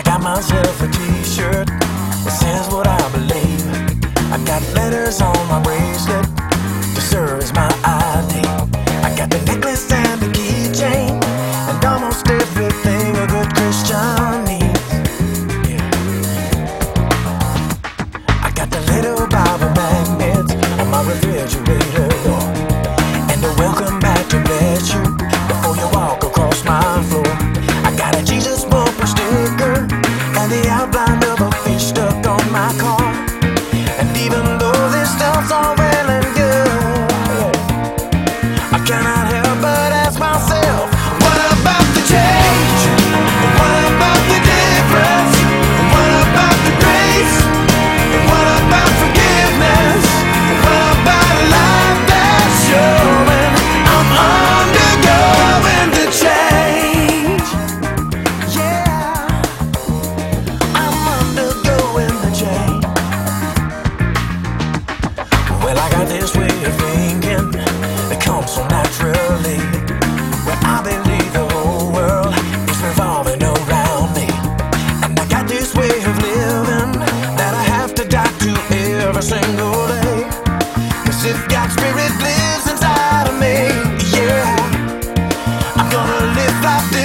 I got myself Well, I got this way of thinking that comes so naturally. Well, I believe the whole world is revolving around me. And I got this way of living that I have to die to every single day. Cause if God's spirit lives inside of me, yeah, I'm gonna live like this.